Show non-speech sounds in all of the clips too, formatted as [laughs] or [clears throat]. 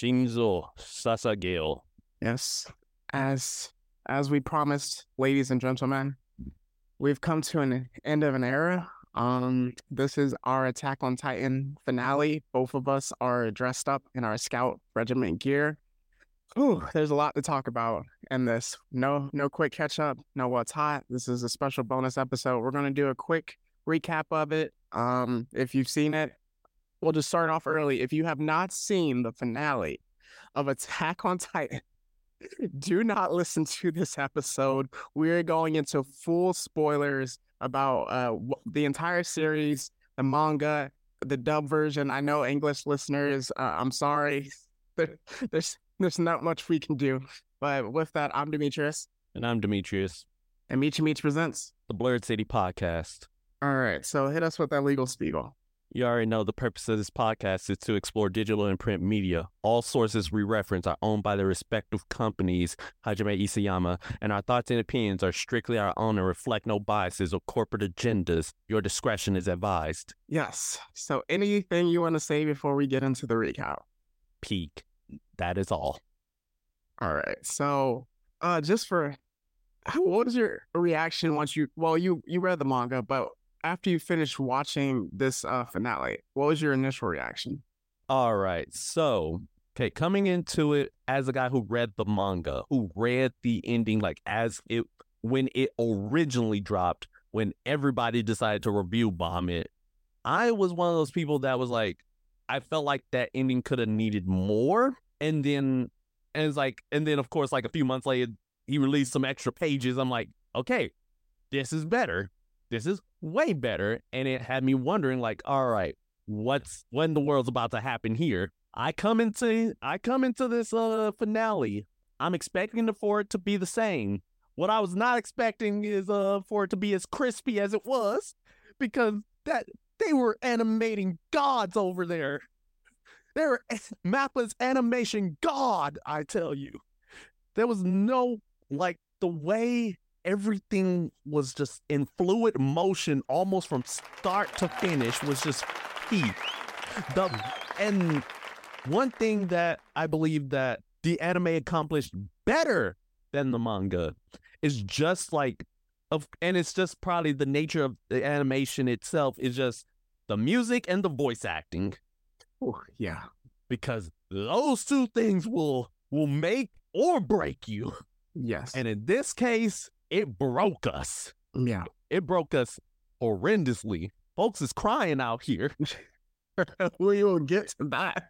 Shinzo Sasageo. Yes. As as we promised, ladies and gentlemen, we've come to an end of an era. Um, this is our Attack on Titan finale. Both of us are dressed up in our scout regiment gear. Ooh, there's a lot to talk about in this. No, no quick catch up. No what's hot. This is a special bonus episode. We're gonna do a quick recap of it. Um, if you've seen it, we'll just start off early. If you have not seen the finale of Attack on Titan, [laughs] do not listen to this episode. We're going into full spoilers about uh, the entire series, the manga, the dub version. I know English listeners, uh, I'm sorry. [laughs] there's there's not much we can do. But with that, I'm Demetrius. And I'm Demetrius. And Michi Meech presents the Blurred City Podcast. All right, so hit us with that legal spiegel. You already know the purpose of this podcast is to explore digital and print media. All sources we reference are owned by their respective companies, Hajime Isayama, and our thoughts and opinions are strictly our own and reflect no biases or corporate agendas. Your discretion is advised. Yes. So anything you want to say before we get into the recap? Peak. That is all. All right. So uh just for what was your reaction once you well you you read the manga, but after you finished watching this uh, finale, what was your initial reaction? All right. So, okay, coming into it as a guy who read the manga, who read the ending like as it when it originally dropped, when everybody decided to review bomb it, I was one of those people that was like, I felt like that ending could have needed more. And then, and it's like, and then of course, like a few months later, he released some extra pages. I'm like, okay, this is better. This is way better. And it had me wondering, like, all right, what's when the world's about to happen here? I come into I come into this uh finale. I'm expecting for it to be the same. What I was not expecting is uh for it to be as crispy as it was, because that they were animating gods over there. They were Mappa's animation god, I tell you. There was no like the way everything was just in fluid motion almost from start to finish was just peak. The hmm. and one thing that I believe that the anime accomplished better than the manga is just like of and it's just probably the nature of the animation itself is just the music and the voice acting. Oh, yeah. Because those two things will will make or break you. Yes. And in this case, it broke us. Yeah. It broke us horrendously. Folks is crying out here. [laughs] we will get to that.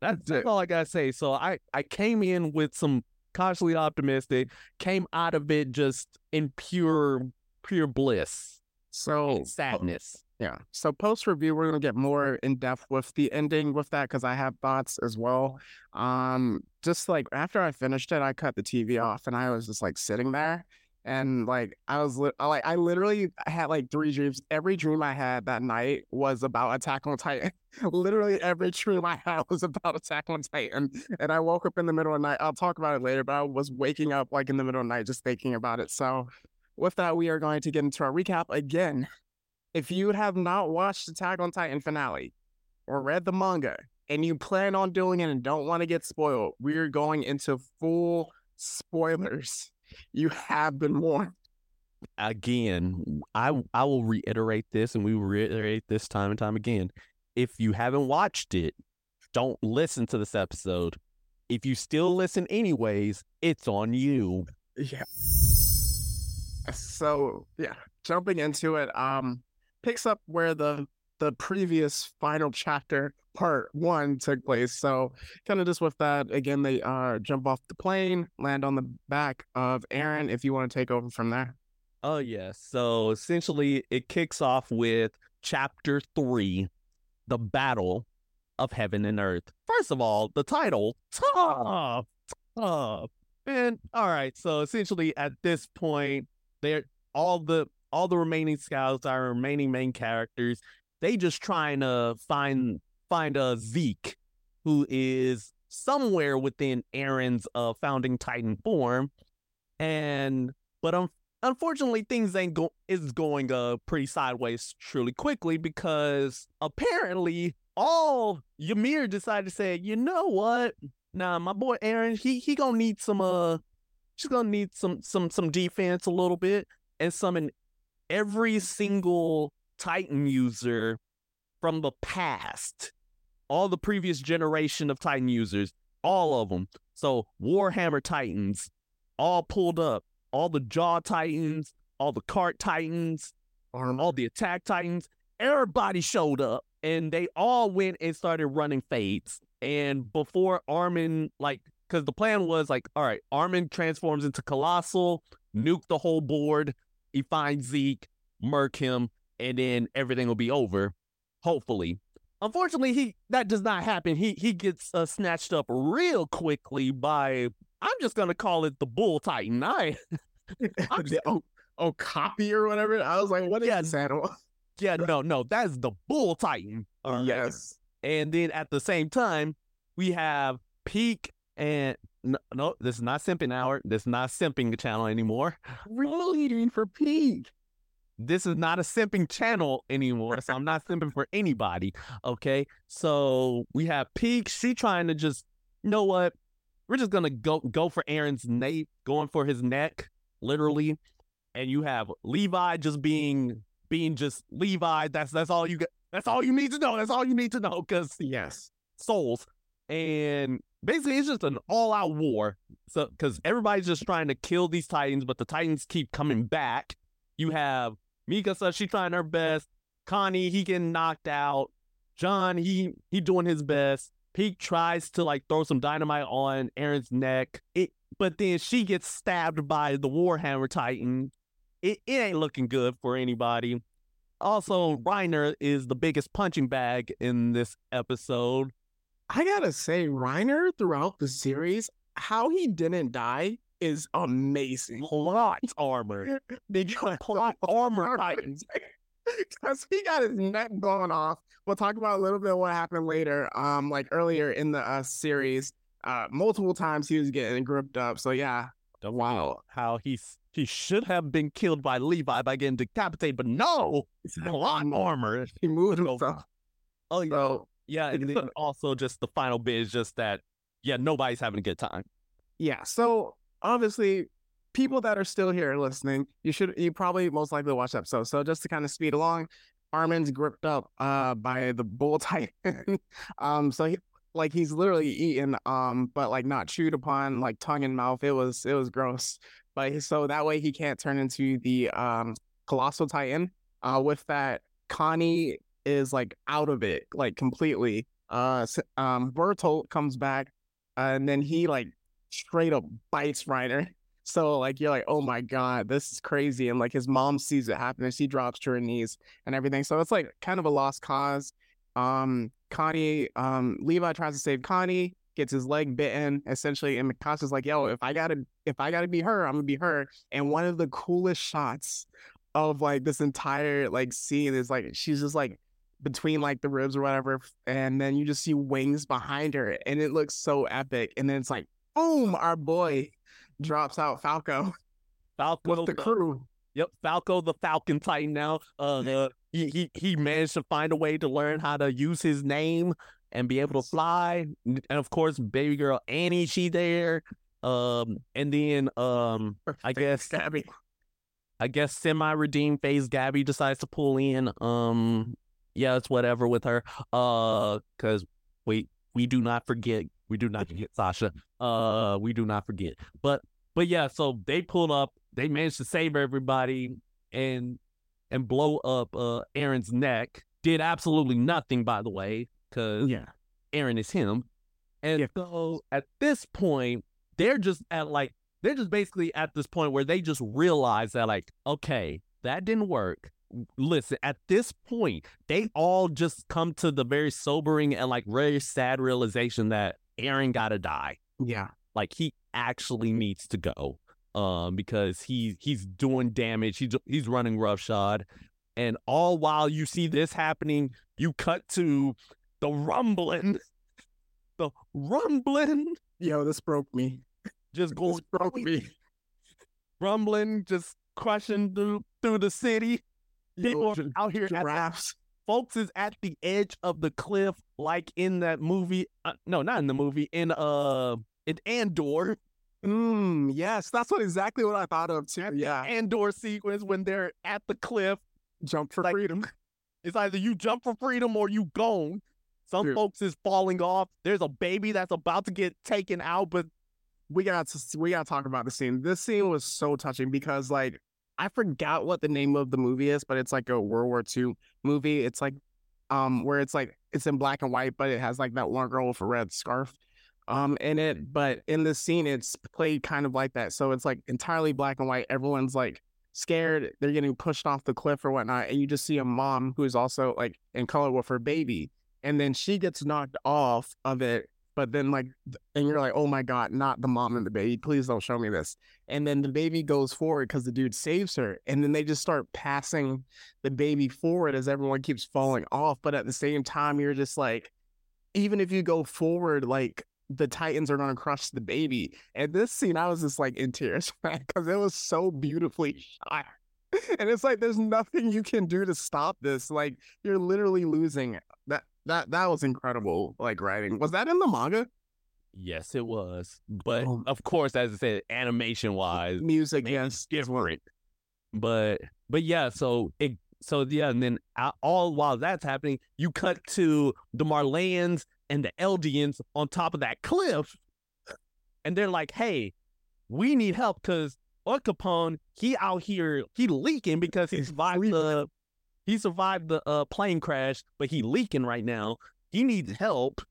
That's, that's all I gotta say. So I, I came in with some cautiously optimistic, came out of it just in pure pure bliss. So sadness. Yeah. So post review, we're gonna get more in depth with the ending with that because I have thoughts as well. Um, just like after I finished it, I cut the TV off and I was just like sitting there and like I was li- like I literally had like three dreams. Every dream I had that night was about Attack on Titan. [laughs] literally every dream I had was about Attack on Titan. And I woke up in the middle of the night. I'll talk about it later, but I was waking up like in the middle of the night just thinking about it. So with that, we are going to get into our recap again if you have not watched Attack on Titan finale or read the manga and you plan on doing it and don't want to get spoiled, we're going into full spoilers. You have been warned. Again, I I will reiterate this and we will reiterate this time and time again. If you haven't watched it, don't listen to this episode. If you still listen anyways, it's on you. Yeah. So yeah, jumping into it, um, picks up where the the previous final chapter part one took place. So kind of just with that again they uh jump off the plane land on the back of Eren. if you want to take over from there. Oh yeah. So essentially it kicks off with chapter three the battle of heaven and earth. First of all the title tough tough. And all right so essentially at this point they're all the all the remaining scouts, our remaining main characters, they just trying to find find a Zeke who is somewhere within Eren's uh, founding Titan form, and but um, unfortunately things ain't go is going uh pretty sideways truly quickly because apparently all Ymir decided to say, you know what? Nah, my boy Eren, he he gonna need some uh she's gonna need some some some defense a little bit and summon every single Titan user from the past, all the previous generation of Titan users, all of them. So Warhammer Titans, all pulled up, all the Jaw Titans, all the Cart Titans, all the Attack Titans. Everybody showed up, and they all went and started running fades. And before Armin, like, because the plan was like, all right, Armin transforms into Colossal, nuke the whole board. He finds Zeke, murk him, and then everything will be over. Hopefully. Unfortunately, he that does not happen. He he gets uh, snatched up real quickly by I'm just gonna call it the Bull Titan. I [laughs] the, oh, oh, copy or whatever. I was like, what is Yeah. this animal? yeah, no, no, that's the Bull Titan. Right. Yes. And then at the same time, we have Pieck and no, no, this is not simping hour. This is not simping channel anymore. Really for Pete. This is not a simping channel anymore. So I'm not simping for anybody. Okay. So we have Pieck. She trying to just, you know what? We're just gonna go go for Eren's nape, going for his neck, literally. And you have Levi just being being just Levi. That's that's all you get. That's all you need to know. That's all you need to know. Cause Yes. souls. And basically, it's just an all out war. So, because everybody's just trying to kill these Titans, but the Titans keep coming back. You have Mika, Mikasa, she's trying her best. Connie, he getting knocked out. John, he he doing his best. Pieck tries to like throw some dynamite on Eren's neck. It, but then she gets stabbed by the Warhammer Titan. It, it ain't looking good for anybody. Also, Reiner is the biggest punching bag in this episode. I gotta say, Reiner throughout the series, how he didn't die is amazing. plot armor. [laughs] Because Plot armor [laughs] Titans. Because [laughs] he got his neck blown off. We'll talk about a little bit of what happened later. Um, like earlier in the uh, series, uh, multiple times he was getting gripped up. So yeah, wow. How he's he should have been killed by Levi by getting decapitated, but no, plot armor. He moved himself. Oh yeah, So yeah. And then [laughs] also just the final bit is just that yeah, nobody's having a good time. yeah. So obviously, people that are still here listening, you should you probably most likely watch episode. So just to kind of speed along, Armin's gripped up uh by the bull [laughs] titan. um, so he like he's literally eaten, um, but like not chewed upon, like tongue and mouth. It was it was gross. But so that way he can't turn into the um colossal titan. Uh, with that, Connie is like out of it, like completely. Uh, um, Bertolt comes back, and then he like straight up bites Reiner. [laughs] So like you're like, oh my god, this is crazy. And like his mom sees it happen and she drops to her knees and everything. So it's like kind of a lost cause. Um Connie, um, Levi tries to save Connie, gets his leg bitten, essentially, and Mikasa's like, yo, if I gotta if I gotta be her, I'm gonna be her. And one of the coolest shots of like this entire like scene is like she's just like between like the ribs or whatever, and then you just see wings behind her, and it looks so epic. And then it's like, boom, our boy drops out Falco [laughs] Falco with the crew. Yep, Falco the Falcon Titan now. Uh, [laughs] uh, he, he he managed to find a way to learn how to use his name and be able to fly. And of course, baby girl Annie, she there. Um, and then um, I guess Gabby. I guess semi redeemed phase Gabby decides to pull in. Um, yeah, it's whatever with her. Uh, because we we do not forget. We do not forget Sasha. Uh, we do not forget. But but yeah, so they pulled up. They managed to save everybody and and blow up uh Eren's neck. Did absolutely nothing, by the way, because Yeah. Eren is him. And Yeah. so at this point, they're just at like they're just basically at this point where they just realize that like, okay, that didn't work. Listen, at this point, they all just come to the very sobering and like very sad realization that Eren gotta die. Yeah. Like he actually needs to go. Um, because he he's doing damage. He's he's running roughshod. And all while you see this happening, you cut to the rumbling. The rumbling Yo, this broke me. just This going broke me. rumbling, just crushing through through the city. People Yo, out here at, Giraffes. folks is at the edge of the cliff, like in that movie. Uh, no, not in the movie. In uh, in Andor. Mm, yes, that's what exactly what I thought of too. Yeah, Andor sequence when they're at the cliff. jump for Like- freedom. It's either you jump for freedom or you gone. Some Dude. folks is falling off. There's a baby that's about to get taken out, but we got to we got to talk about the scene. This scene was so touching because like I forgot what the name of the movie is, but it's like a World War II movie. It's like um where it's like it's in black and white, but it has like that one girl with a red scarf um in it. But in this scene, it's played kind of like that. So it's like entirely black and white. Everyone's like scared. They're getting pushed off the cliff or whatnot, and you just see a mom who is also like in color with her baby, and then she gets knocked off of it. But then like and you're like, oh my God, not the mom and the baby. Please don't show me this. And then the baby goes forward because the dude saves her. And then they just start passing the baby forward as everyone keeps falling off. But at the same time, you're just like, even if you go forward, like the Titans are going to crush the baby. And this scene, I was just like in tears, [laughs] because it was so beautifully shot. [laughs] And it's like, there's nothing you can do to stop this. Like, you're literally losing. That that that was incredible. Like writing. Was that in the manga? yes, it was. But Oh. of course, as I said, animation wise, Music, yes. different. But but yeah, so it so yeah, and then all while that's happening, you cut to the Marleyans and the Eldians on top of that cliff, and they're like, "Hey, we need help because Capone he out here he leaking because He's survived the he survived the uh, plane crash, but he leaking right now. He needs help,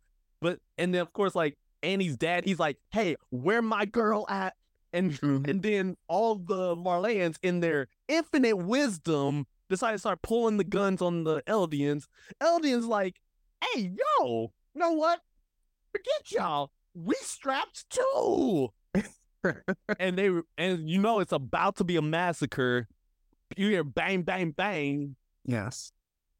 but and then of course like Annie's dad, he's like, "Hey, where my girl at?" And Mhm. and then all the Marleyans, in their infinite wisdom, decide to start pulling the guns on the Eldians. Eldians like, hey, yo, you know what? Forget y'all. We strapped too. [laughs] and they and you know it's about to be a massacre. You hear bang, bang, bang, Yes.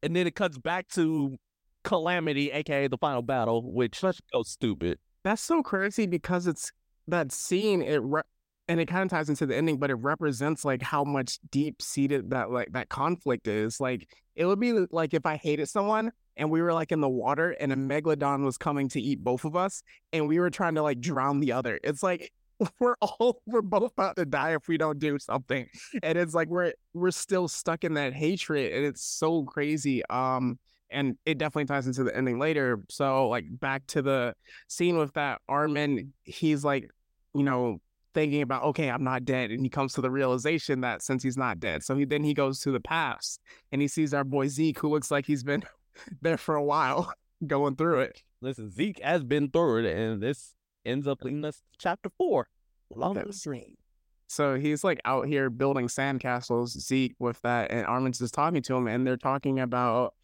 and then it cuts back to Calamity, aka the final battle, which let's go stupid. That's so crazy because it's that scene. It re- and it kind of ties into the ending, but it represents like how much deep seated that like that conflict is. Like it would be like if I hated someone and we were like in the water and a megalodon was coming to eat both of us and we were trying to like drown the other. It's like [laughs] we're all we're both about to die if we don't do something. And it's like we're we're still stuck in that hatred and it's so crazy. Um and it definitely ties into the ending later. So like back to the scene with that Armin, he's like, you know, thinking about, okay, I'm not dead. And he comes to the realization that since he's not dead. So he then he goes to the past and he sees our boy Zeke, who looks like he's been [laughs] there for a while [laughs] going through it. Listen, Zeke has been through it, and this ends up leading us to chapter four. Long Yes. dream. So he's like out here building sandcastles, Zeke with that, and Armin's just talking to him, and they're talking about,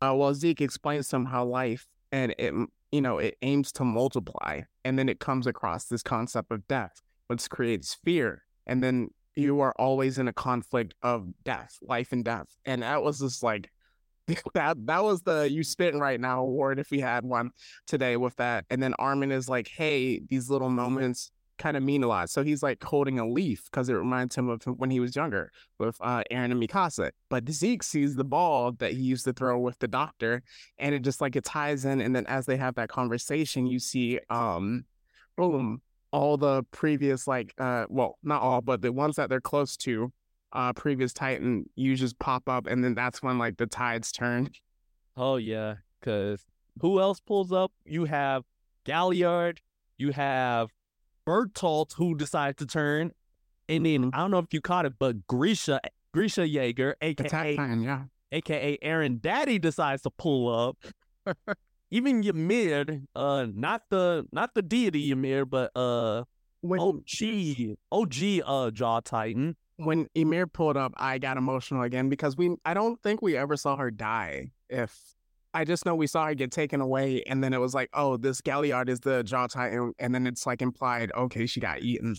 uh, well, Zeke explains to him how life and it, you know, it aims to multiply, and then it comes across this concept of death, which creates fear, and then you are always in a conflict of death, life and death, and that was just like. [laughs] That that was the you spitting right now award if we had one today with that. And then Armin is like, hey, these little moments kind of mean a lot. So he's like holding a leaf because it reminds him of when he was younger with uh, Eren and Mikasa. But Zeke sees the ball that he used to throw with the doctor, and it just like it ties in. And then as they have that conversation, you see, um, boom, all the previous like, uh, well, not all, but the ones that they're close to, uh, previous Titan, you just pop up, and then that's when like the tides turn. Oh yeah, because who else pulls up? You have Galliard, you have Bertolt who decides to turn, and then Mhm. I don't know if you caught it, but Grisha Grisha Jaeger, Attack aka Titan, yeah. aka Eren Daddy, decides to pull up. [laughs] Even Ymir, uh, not the not the deity Ymir, but uh, When OG OG uh Jaw Titan. when Ymir pulled up, I got emotional again because we I don't think we ever saw her die. If I just know we saw her get taken away, and then it was like, oh, this Galliard is the Jaw Titan, and then it's like implied, okay, she got eaten.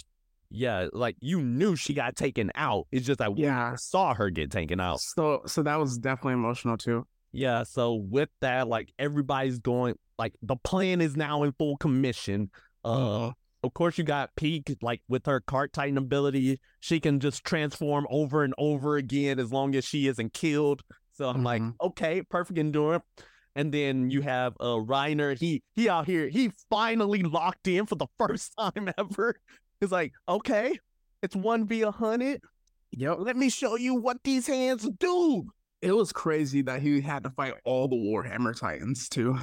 Yeah, like you knew she got taken out. It's just that Yeah. we saw her get taken out. So so that was definitely emotional too. Yeah, so with that, like everybody's going like the plan is now in full commission. Uh of course you got Pieck, like with her cart titan ability, she can just transform over and over again as long as she isn't killed. So I'm like, Mhm. okay, perfect endurance. And then you have uh Reiner. He he out here. He finally locked in for the [laughs] first time ever. He's like, okay, it's one v a hundred. Yep. Let me show you what these hands do. It was crazy that he had to fight all the Warhammer Titans too.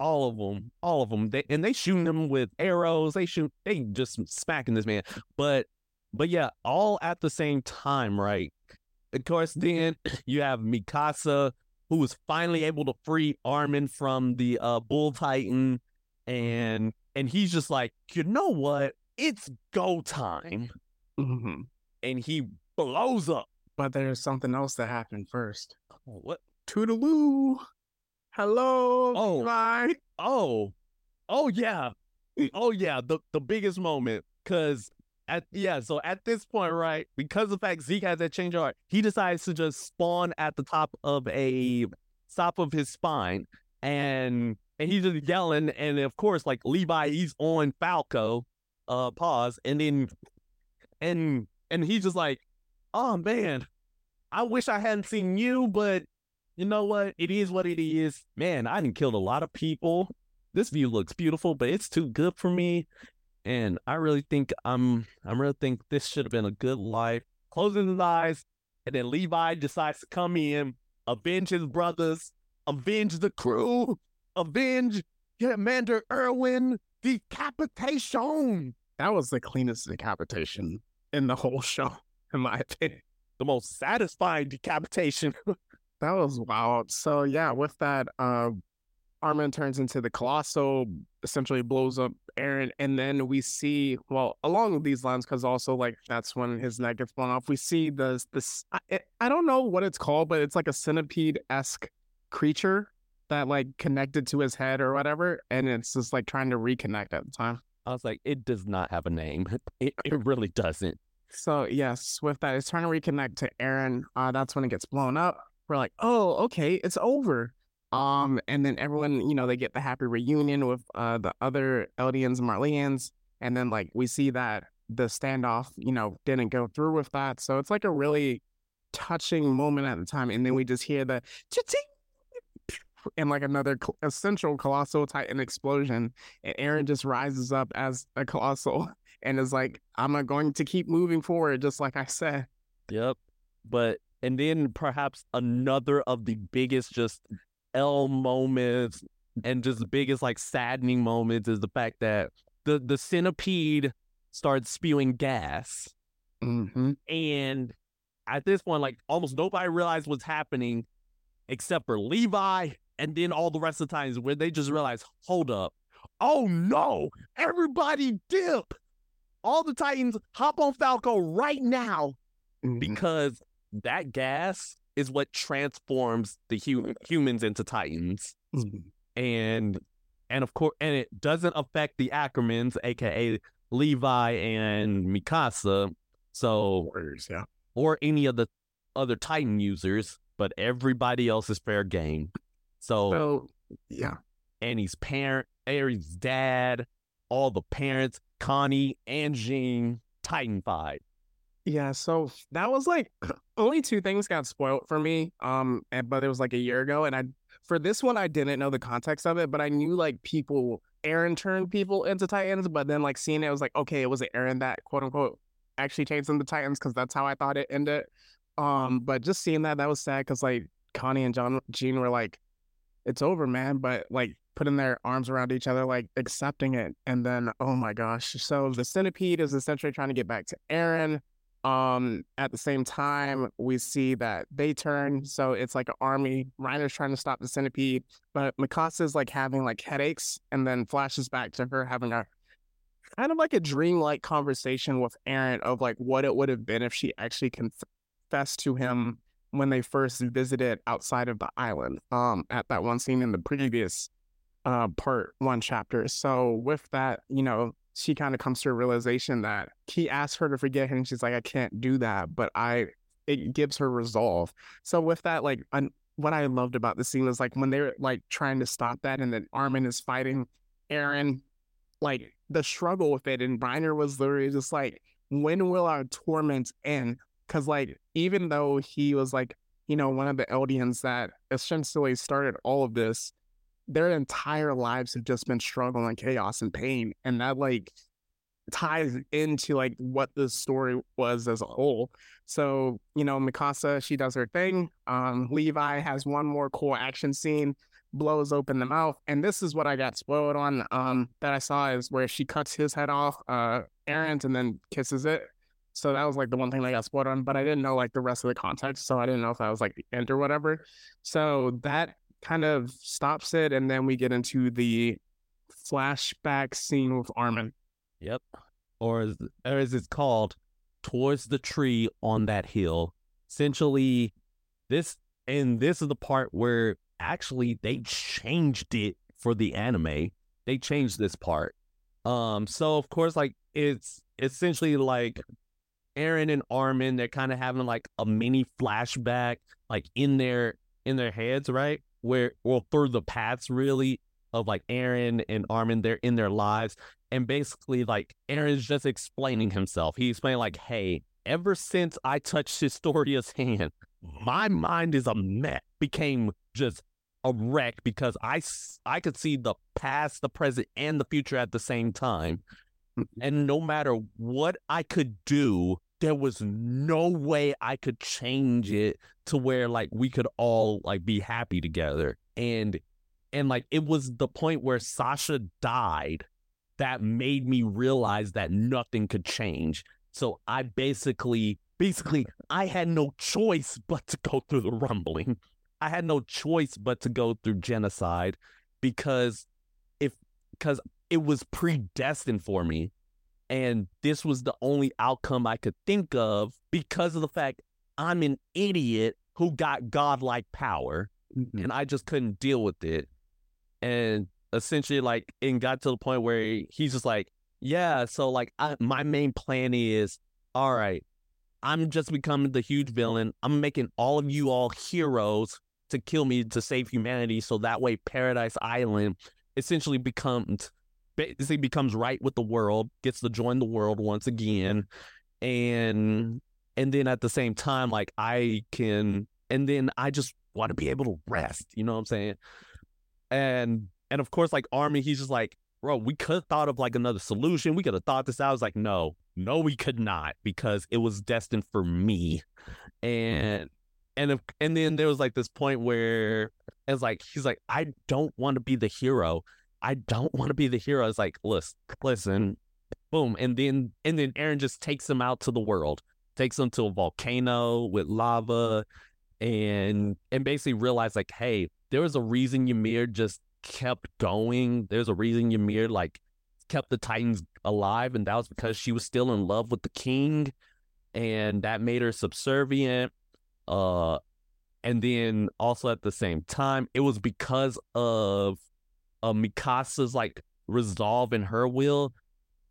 All of them, all of them. They, and they shooting them with arrows. They shoot. They just smacking this man. But but yeah, all at the same time, right? Of course, then you have Mikasa, who was finally able to free Armin from the uh, Bull Titan, and and he's just like, you know what? It's go time, Mhm. and he blows up. But there's something else that happened first. Oh, what? Toodaloo. Hello. Oh. Bye. Oh, oh yeah, [laughs] oh yeah. The the biggest moment, cause at yeah. So at this point, right, because of the fact Zeke has that change of heart, he decides to just spawn at the top of a top of his spine, and and he's just yelling, and of course, like Levi, he's on Falco, uh, pause, and then and and he's just like, oh man, I wish I hadn't seen you, but you know what? It is what it is. Man, I didn't kill a lot of people. This view looks beautiful, but it's too good for me. And I really think I'm I really think this should have been a good life. Closing his eyes, and then Levi decides to come in, avenge his brothers, avenge the crew, avenge Commander Erwin, decapitation. That was the cleanest decapitation in the whole [laughs] show, in my opinion. The most satisfying decapitation. [laughs] That was wild. So yeah, with that, uh, Armin turns into the Colossal, essentially blows up Eren, and then we see, well, along these lines, because also like that's when his neck gets blown off. We see the this I, I don't know what it's called, but it's like a centipede esque creature that like connected to his head or whatever, and it's just like trying to reconnect at the time. I was like, it does not have a name. [laughs] It, it [laughs] really doesn't. So yes, with that, it's trying to reconnect to Eren. Uh, that's when it gets blown up. We're like, oh, okay, it's over. Um, and then everyone, you know, they get the happy reunion with uh the other Eldians and Marleyans, and then like we see that the standoff, you know, didn't go through with that. So it's like a really touching moment at the time, and then we just hear the [laughs] and like another essential colossal titan explosion, and Eren just rises up as a colossal [laughs] and is like, I'm going to keep moving forward, just like I said. Yep. But and then perhaps another of the biggest just L moments and just the biggest like saddening moments is the fact that the the centipede starts spewing gas Mm-hmm. and at this point like almost nobody realized what's happening except for Levi and then all the rest of the times where they just realize hold up oh no everybody dip all the titans hop on falco right now Mm-hmm. because that gas is what transforms the hu- [laughs] humans into titans mm-hmm. and and of course and it doesn't affect the ackermans aka levi and mikasa so yeah. or any of the other titan users but everybody else is fair game so So yeah. Annie's parent Aries' dad all the parents connie and jean titanfied Yeah, so that was like [clears throat] only two things got spoiled for me. Um, and, but it was like a year ago, and I for this one I didn't know the context of it, but I knew like people Eren turned people into Titans, but then like seeing it, was like, okay, it was Eren that quote unquote actually changed them to Titans because that's how I thought it ended. Um, but just seeing that that was sad because like Connie and John Jean were like, it's over, man, but like putting their arms around each other, like accepting it, and then oh my gosh, so the centipede is essentially trying to get back to Eren. Um, at the same time, we see that they turn, so it's like an army. Reiner's trying to stop the centipede, but Mikasa's like having like headaches, and then flashes back to her having a kind of like a dreamlike conversation with Eren of like what it would have been if she actually confessed to him when they first visited outside of the island. Um, at that one scene in the previous uh part one chapter. So with that, you know, she kind of comes to a realization that he asked her to forget him. She's like, I can't do that, but I. It gives her resolve. So with that, like, un- what I loved about the scene is like when they're like trying to stop that, and then Armin is fighting Eren, like the struggle with it, and Reiner was literally just like, when will our torment end? Because like even though he was like you know, one of the Eldians that essentially started all of this, their entire lives have just been struggle and chaos and pain. And that like ties into like what the story was as a whole. So, you know, Mikasa, she does her thing. Um, Levi has one more cool action scene, blows open the mouth. And this is what I got spoiled on um that I saw is where she cuts his head off, uh Eren's and then kisses it. So that was like the one thing that I got spoiled on, but I didn't know like the rest of the context. So I didn't know if that was like the end or whatever. So that kind of stops it. And then we get into the flashback scene with Armin. Yep. Or as, or as it's called, towards the tree on that hill. Essentially, this and this is the part where actually they changed it for the anime. They changed this part. Um, so of course, like it's essentially like Eren and Armin, they're kind of having like a mini flashback, like in their in their heads, right? Where well through the paths really of like Eren and Armin, they're in their lives. And basically, like Eren's just explaining himself. He's explaining, like, hey, ever since I touched Historia's hand, my mind is a mess, became just a wreck because I, I could see the past, the present, and the future at the same time. Hmm. And no matter what I could do, there was no way I could change it to where like we could all like be happy together. And and like it was the point where Sasha died that made me realize that nothing could change. So I basically basically I had no choice but to go through the rumbling. I had no choice but to go through genocide because if because it was predestined for me and this was the only outcome I could think of because of the fact I'm an idiot who got godlike power mm-hmm. and I just couldn't deal with it and essentially like it got to the point where he's just like yeah so like I, my main plan is all right i'm just becoming the huge villain i'm making all of you all heroes to kill me to save humanity so that way paradise island essentially becomes basically becomes right with the world gets to join the world once again and and then at the same time like i can and then i just want to be able to rest you know what i'm saying and and of course, like Armin, he's just like, bro, we could have thought of like another solution. We could have thought this out. I was like, no, no, we could not because it was destined for me. And and if, and then there was like this point where it's like he's like, I don't want to be the hero. I don't want to be the hero. It's like, listen, listen, boom, and then and then Eren just takes him out to the world, takes him to a volcano with lava, and and basically realize like, hey, there was a reason Ymir just kept going. There's a reason Ymir like kept the Titans alive, and that was because she was still in love with the king, and that made her subservient. Uh, and then also at the same time, it was because of uh, Mikasa's like resolve in her will.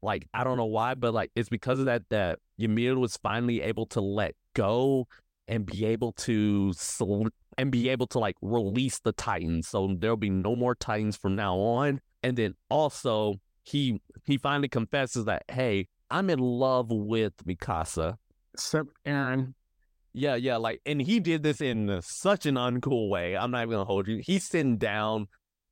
Like I don't know why, but like it's because of that that Ymir was finally able to let go and be able to sl- and be able to like release the Titans. So there'll be no more Titans from now on. And then also he he finally confesses that hey, I'm in love with Mikasa. Except Eren. Yeah, yeah, like and he did this in such an uncool way. I'm not even gonna hold you. He's sitting down,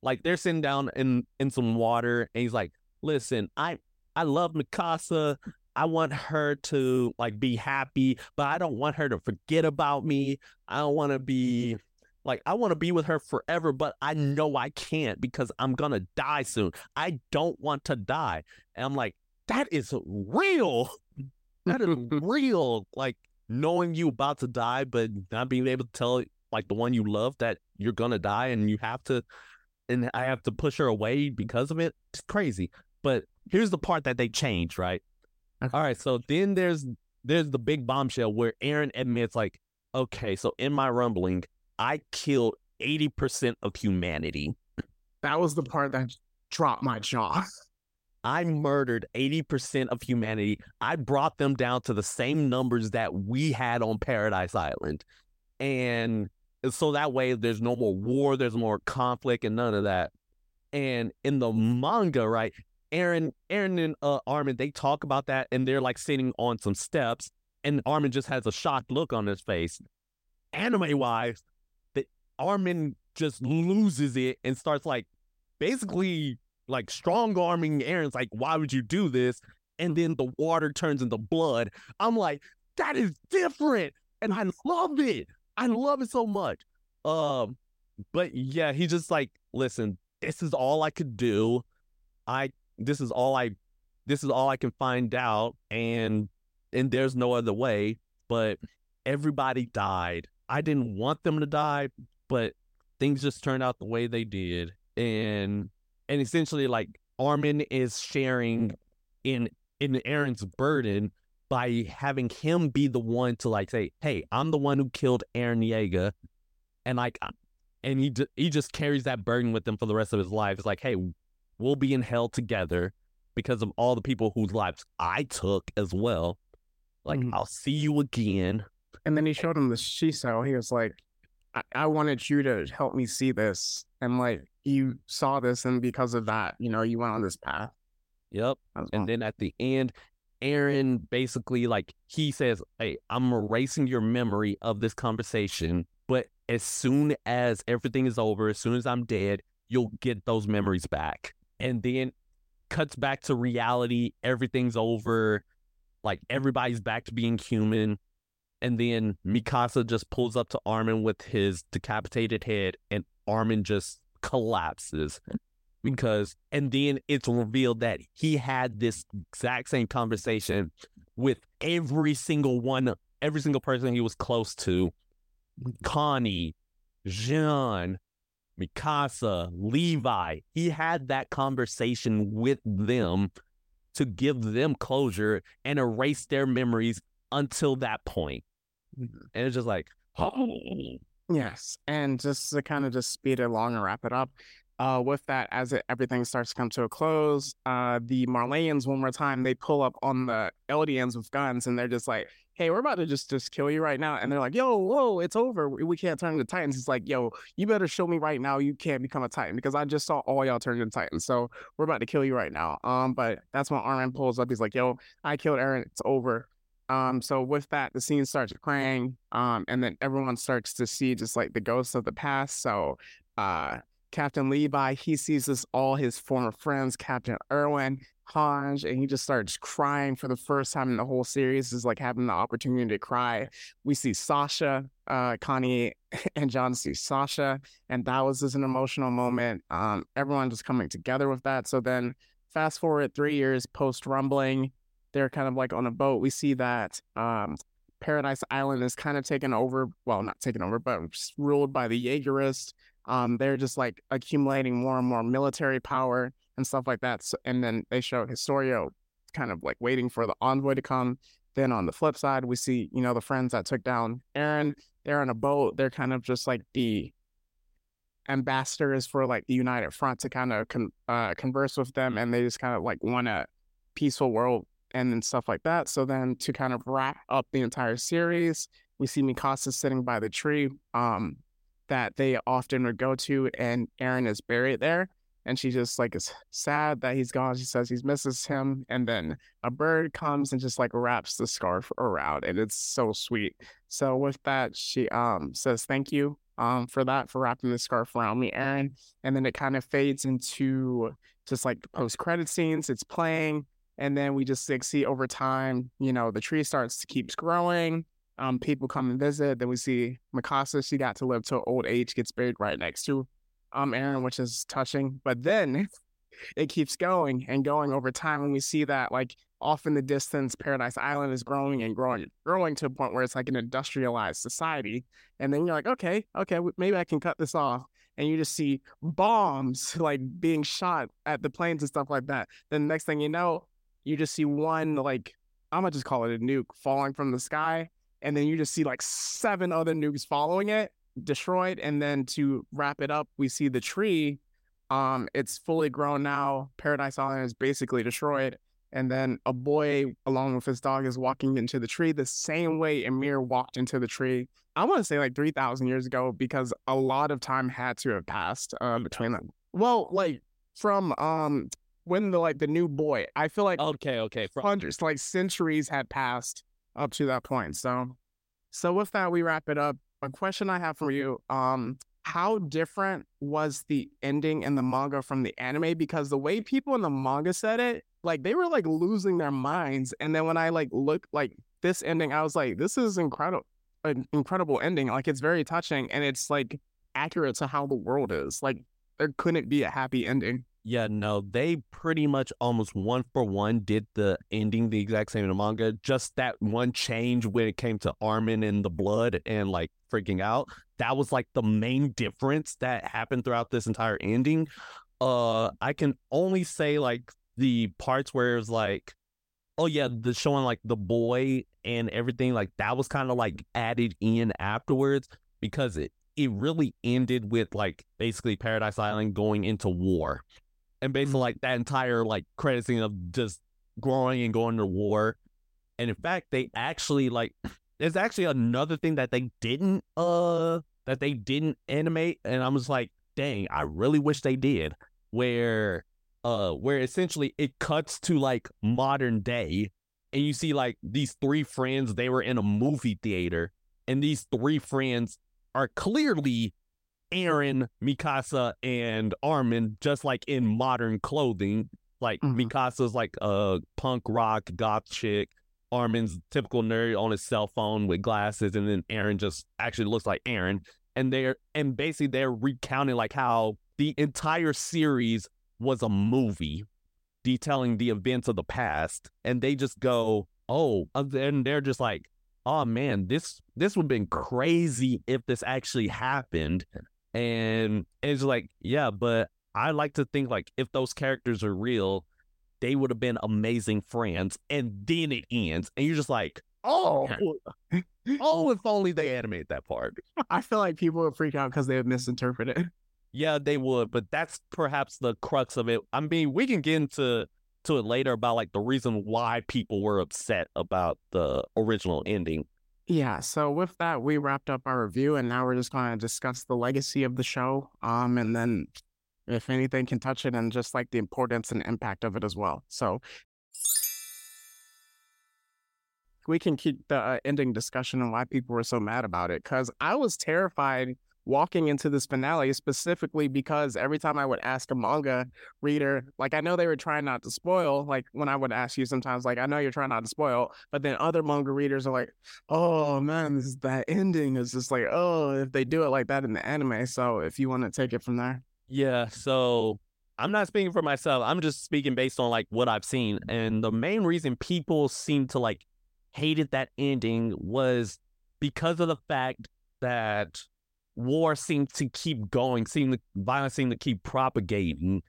like they're sitting down in in some water, and he's like, "Listen, I I love Mikasa. I want her to like be happy, but I don't want her to forget about me. I don't want to be like I want to be with her forever, but I know I can't because I'm gonna die soon. I don't want to die. And I'm like, that is real. That is [laughs] real. Like knowing you about to die, but not being able to tell like the one you love that you're gonna die and you have to and I have to push her away because of it. It's crazy. But here's the part that they changed, right? All right, so then there's there's the big bombshell where Eren admits like, okay, so in my rumbling, I killed 80% of humanity. That was the part that dropped my jaw. [laughs] I murdered 80% of humanity. I brought them down to the same numbers that we had on Paradise Island. And so that way there's no more war, there's more conflict and none of that. And in the manga, right, Eren, Eren and uh, Armin, they talk about that and they're like sitting on some steps and Armin just has a shocked look on his face. anime wise, that Armin just loses it and starts like basically like strong arming Eren's like, why would you do this? And then the water turns into blood. I'm like, that is different. And I love it. I love it so much. Um, but yeah, he just like, listen, this is all I could do. I this is all I this is all I can find out and and there's no other way, but everybody died. I didn't want them to die, but things just turned out the way they did. And and essentially like Armin is sharing in in Eren's burden by having him be the one to like say, "Hey, I'm the one who killed Eren Yeager," and like, and he he just carries that burden with him for the rest of his life. It's like, "Hey, we'll be in hell together because of all the people whose lives I took as well. Like, mm-hmm. I'll see you again." And then he showed him the shiso. He was like, I-, "I wanted you to help me see this," and like you saw this, and because of that, you know, you went on this path. Yep. And then at the end, Eren basically like he says, "Hey, I'm erasing your memory of this conversation, but as soon as everything is over, as soon as I'm dead, you'll get those memories back." And then cuts back to reality, everything's over, like everybody's back to being human. And then Mikasa just pulls up to Armin with his decapitated head, and Armin just collapses because and then it's revealed that he had this exact same conversation with every single one every single person he was close to. Connie jean mikasa levi. He had that conversation with them to give them closure and erase their memories until that point. Mm-hmm. and it's just like oh. Yes and just to kind of just speed it along and wrap it up uh, with that, as it, everything starts to come to a close, uh, the Marleyans one more time they pull up on the Eldians with guns, and they're just like, "Hey, we're about to just just kill you right now." And they're like, "Yo, whoa, it's over. We can't turn into Titans." It's like, "Yo, you better show me right now you can't become a Titan because I just saw all y'all turn into Titans. So we're about to kill you right now." Um, but that's when Armin pulls up. He's like, "Yo, I killed Eren. It's over." Um, so with that, the scene starts crying. Um, and then everyone starts to see just like the ghosts of the past. So, uh Captain Levi, he sees this all his former friends, Captain Erwin, Hange, and he just starts crying for the first time in the whole series, is like having the opportunity to cry. We see Sasha, uh, Connie [laughs] and John see Sasha, and that was just an emotional moment. Um, everyone just coming together with that. So then fast forward three years post rumbling, they're kind of like on a boat. We see that um, Paradise Island is kind of taken over, well, not taken over, but ruled by the Jaegerists um, they're just like accumulating more and more military power and stuff like that. So, and then they show Historia kind of like waiting for the envoy to come. Then on the flip side, we see, you know, the friends that took down Eren, they're on a boat. They're kind of just like the ambassadors for like the United Front to kind of con- uh, converse with them. And they just kind of like want a peaceful world and then stuff like that. So then to kind of wrap up the entire series, we see Mikasa sitting by the tree. Um, that they often would go to, and Eren is buried there. And she just like is sad that he's gone. She says he misses him. And then a bird comes and just like wraps the scarf around. And it's so sweet. So with that, she um says thank you um for that, for wrapping the scarf around me, Eren. And then it kind of fades into just like post credit scenes. It's playing. And then we just like see over time, you know, the tree starts to keeps growing um, people come and visit. Then we see Mikasa, she got to live to old age, gets buried right next to um Eren, which is touching. But then [laughs] it keeps going and going over time. And we see that like off in the distance, Paradise Island is growing and growing, growing to a point where it's like an industrialized society. And then you're like, okay, okay, maybe I can cut this off. And you just see bombs [laughs] like being shot at the planes and stuff like that. Then the next thing you know, you just see one like I'm gonna just call it a nuke falling from the sky and then you just see like seven other nukes following it destroyed and then to wrap it up we see the tree um it's fully grown now paradise island is basically destroyed and then a boy along with his dog is walking into the tree the same way Ymir walked into the tree i want to say like 3000 years ago because a lot of time had to have passed uh, between them. Well like from um when the like the new boy i feel like okay okay from- hundreds like centuries had passed up to that point. So, so with that, we wrap it up. a question I have for you. Um, how different was the ending in the manga from the anime? Because the way people in the manga said it, like they were like losing their minds. And then when I like look like this ending, I was like, this is incredible, an incredible ending. Like it's very touching and it's like accurate to how the world is. Like there couldn't be a happy ending. Yeah, no, they pretty much almost one for one did the ending the exact same in the manga. Just that one change when it came to Armin and the blood and like freaking out. That was like the main difference that happened throughout this entire ending. Uh I can only say like the parts where it's like, oh yeah, the showing like the boy and everything, like that was kind of like added in afterwards because it it really ended with like basically Paradise Island going into war and basically like that entire like credit scene of just growing and going to war. And in fact, they actually like there's actually another thing that they didn't uh that they didn't animate, and I'm just like, dang, I really wish they did. Where uh where essentially it cuts to like modern day and you see like these three friends they were in a movie theater and these three friends are clearly Eren, Mikasa, and Armin just like in modern clothing. Like mm-hmm. Mikasa's like a punk rock goth chick. Armin's typical nerd on his cell phone with glasses, and then Eren just actually looks like Eren. And they're and basically they're recounting like how the entire series was a movie detailing the events of the past, and they just go, "Oh," and they're just like, "Oh man, this this would have been crazy if this actually happened." And it's like, yeah, but I like to think like if those characters are real, they would have been amazing friends. And then it ends, and you're just like, oh, [laughs] oh, if only they animate that part. [laughs] I feel like people would freak out because they would misinterpret it. [laughs] Yeah, they would, but that's perhaps the crux of it. I mean, we can get into to it later about like the reason why people were upset about the original ending. Yeah, so with that, we wrapped up our review, and now we're just going to discuss the legacy of the show. Um, and then if anything can touch it, and just like the importance and impact of it as well. So we can keep the uh, ending discussion on why people were so mad about it. Because I was terrified walking into this finale specifically because every time I would ask a manga reader, like I know they were trying not to spoil, like when I would ask you sometimes, like I know you're trying not to spoil, but then other manga readers are like, oh man, this, that ending is just like, oh, if they do it like that in the anime. So if you want to take it from there. Yeah. So I'm not speaking for myself. I'm just speaking based on like what I've seen. And the main reason people seem to like hated that ending was because of the fact that war seemed to keep going, seemed to, violence seemed to keep propagating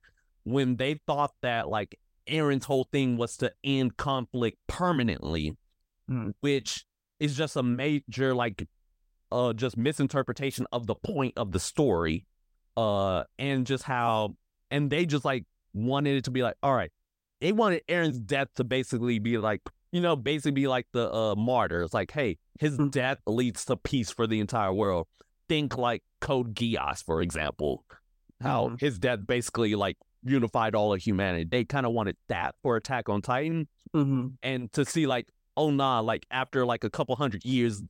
when they thought that like Eren's whole thing was to end conflict permanently, mm. which is just a major like uh just misinterpretation of the point of the story. Uh and just how and they just like wanted it to be like, all right, they wanted Eren's death to basically be like, you know, basically be like the uh martyr. It's like, hey, his mm. death leads to peace for the entire world think like Code Geass, for example, how mm-hmm. his death basically like unified all of humanity. They kind of wanted that for Attack on Titan, mm-hmm. and to see like, oh nah, like after like a couple hundred years,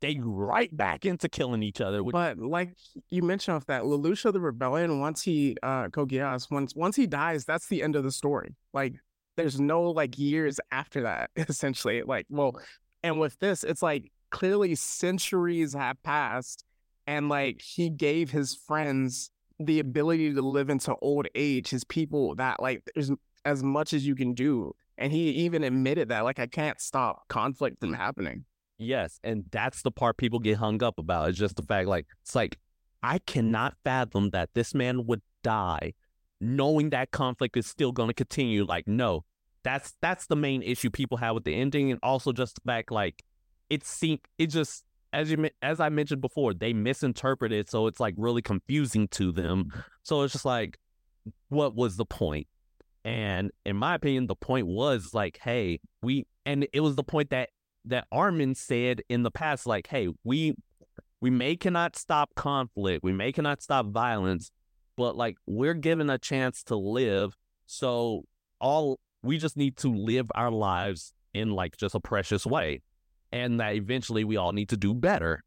they right back into killing each other. Which... But like you mentioned off that, Lelouch of the Rebellion, once he uh Code Geass, once once he dies, that's the end of the story. Like there's no like years after that, [laughs] essentially. Like, well, and with this, it's like clearly centuries have passed and mm. like he gave his friends the ability to live into old age his people that like there's as much as you can do and he even admitted that like i can't stop conflict from happening. Yes and that's the part people get hung up about it's just the fact like it's like i cannot fathom that this man would die knowing that conflict is still going to continue. Like no that's that's the main issue people have with the ending and also just the fact like it seemed it just as you as I mentioned before, they misinterpret it, so it's like really confusing to them. So it's just like, what was the point? And in my opinion, the point was like, hey, we, and it was the point that that Armin said in the past, like, hey, we we may cannot stop conflict, we may cannot stop violence, but like we're given a chance to live. So all we just need to live our lives in like just a precious way and that eventually we all need to do better.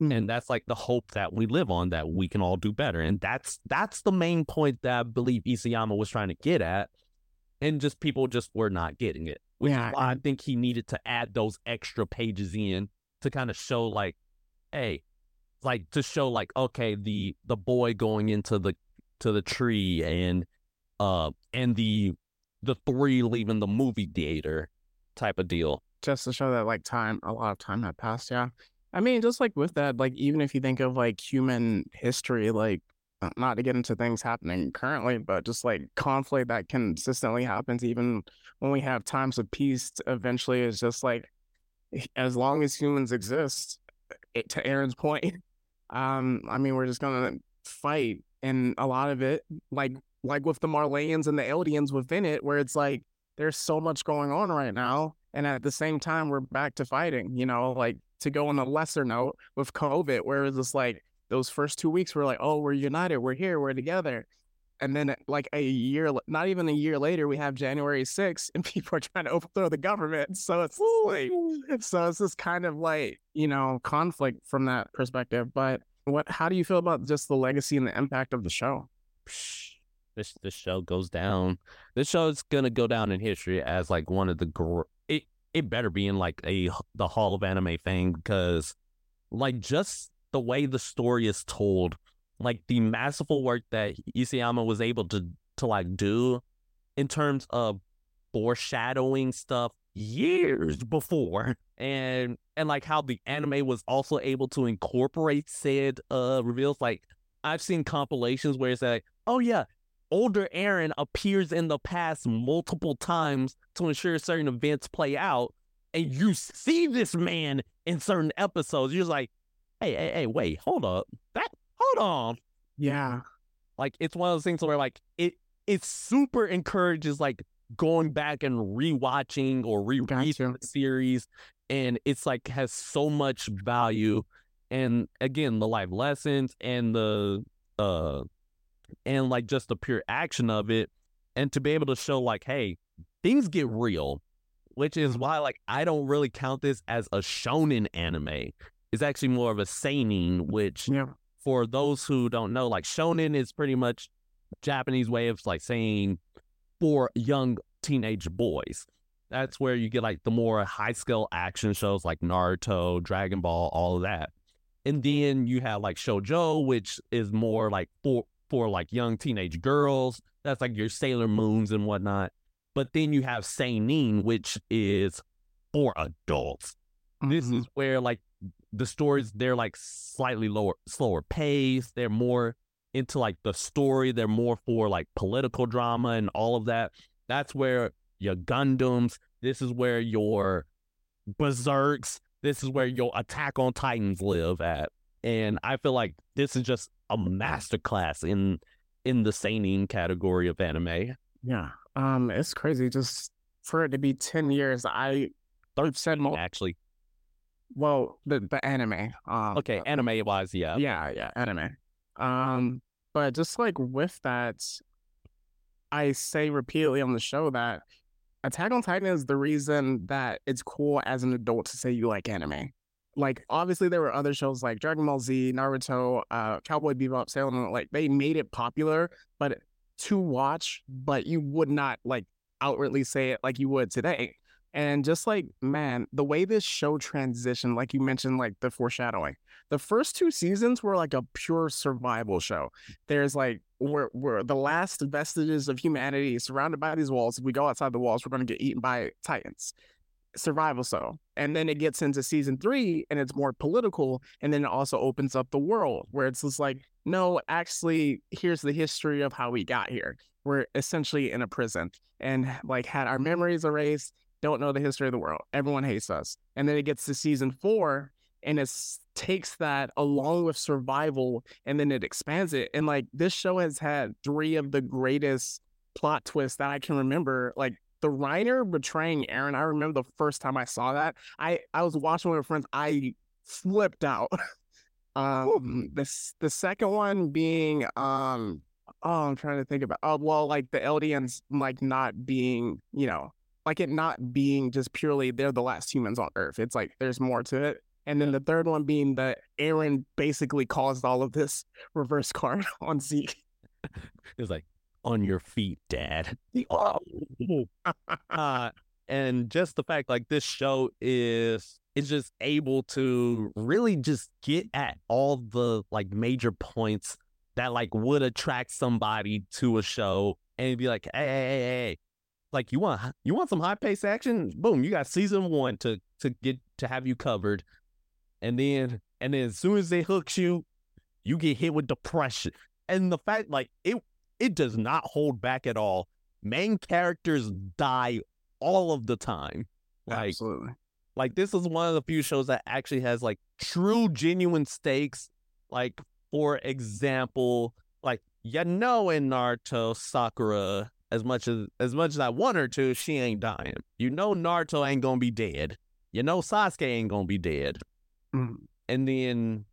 Mhm. and that's like the hope that we live on that we can all do better and that's that's the main point that i believe isayama was trying to get at and just people just were not getting it which Yeah, is why i think he needed to add those extra pages in to kind of show like hey like to show like okay the the boy going into the to the tree and uh and the the three leaving the movie theater type of deal just to show that like time a lot of time had passed yeah. I mean just like with that like even if you think of like human history like uh, not to get into things happening currently but just like conflict that consistently happens even when we have times of peace eventually it's just like as long as humans exist it, to Eren's [laughs] point um i mean we're just gonna fight and a lot of it like like with the marleyans and the eldians within it where it's like there's so much going on right now and at the same time we're back to fighting you know like to go on a lesser note with covid where it's just like those first two weeks we're like oh we're united we're here we're together. And then like a year not even a year later we have january 6th and [laughs] people are trying to overthrow the government. So it's like so it's this kind of like you know conflict from that perspective. But what how do you feel about just the legacy and the impact of the show? This this show goes down. This show is gonna go down in history as like one of the gr- it better be in like a the Hall of Anime thing because like just the way the story is told, like the masterful work that Isayama was able to to like do in terms of foreshadowing stuff years before and and like how the anime was also able to incorporate said uh reveals like I've seen compilations where it's like, oh yeah, older Eren appears in the past multiple times to ensure certain events play out, and you see this man in certain episodes. You're just like, hey, hey, hey, wait, hold up, that, hold on. yeah Like it's one of those things where like it it super encourages like going back and rewatching or rereading Gotcha. the series, and it's like has so much value. And again, the life lessons and the uh and like just the pure action of it, and to be able to show like, hey, things get real, which is mm-hmm. why like I don't really count this as a shonen anime. It's actually more of a seinen, which yeah for those who don't know, like shonen is pretty much Japanese way of like saying for young teenage boys. That's where you get like the more high scale action shows like Naruto, Dragon Ball, all of that. And then you have like shojo which is more like for for like young teenage girls. That's like your Sailor Moons and whatnot. But then you have seinen, which is for adults this Mhm. is where like the stories they're like slightly lower slower pace they're more into like the story they're more for like political drama and all of that that's where your gundams this is where your berserks this is where your attack on titans live at and i feel like this is just a masterclass in in the seinen category of anime Yeah. Um, it's crazy just for it to be 10 years. I said more actually well, the the anime. Um okay anime wise yeah yeah, yeah, anime. Um, but just like with that, I say repeatedly on the show that Attack on Titan is the reason that it's cool as an adult to say you like anime. Like obviously there were other shows like Dragon Ball Z, Naruto, uh, Cowboy Bebop, Sailor Moon, like they made it popular, but to watch, but you would not like outwardly say it like you would today. And just like, man, the way this show transitioned, like you mentioned, like the foreshadowing, the first two seasons were like a pure survival show. There's like, we're, we're the last vestiges of humanity surrounded by these walls. If we go outside the walls, we're going to get eaten by titans. Survival show. And then it gets into season three and it's more political. And then it also opens up the world where it's just like, no, actually, here's the history of how we got here. We're essentially in a prison and like had our memories erased don't know the history of the world. Everyone hates us. And then it gets to season four and it takes that along with survival and then it expands it. And like this show has had three of the greatest plot twists that I can remember. Like the Reiner betraying Eren. I remember the first time I saw that. I, I was watching with my friends. I flipped out. [laughs] um this the second one being um oh I'm trying to think about oh well like the Eldians like not being, you know, like it not being just purely they're the last humans on earth it's like there's more to it And then the third one being that Eren basically caused all of this reverse [laughs] card on Zeke. It's like on your feet, Dad. Oh. [laughs] uh, and just the fact like this show is is just able to really just get at all the like major points that like would attract somebody to a show and be like, hey, hey, hey, hey, like you want you want some high paced action? Boom, you got season one to to get to have you covered, and then and then as soon as they hooks you, you get hit with depression. And the fact like it it does not hold back at all. Main characters die all of the time. Like, Absolutely. like this is one of the few shows that actually has like true genuine stakes. Like for example, like you know in Naruto Sakura as much as as much as I want her to, she ain't dying. You know Naruto ain't gonna be dead. You know Sasuke ain't gonna be dead. Mhm. And then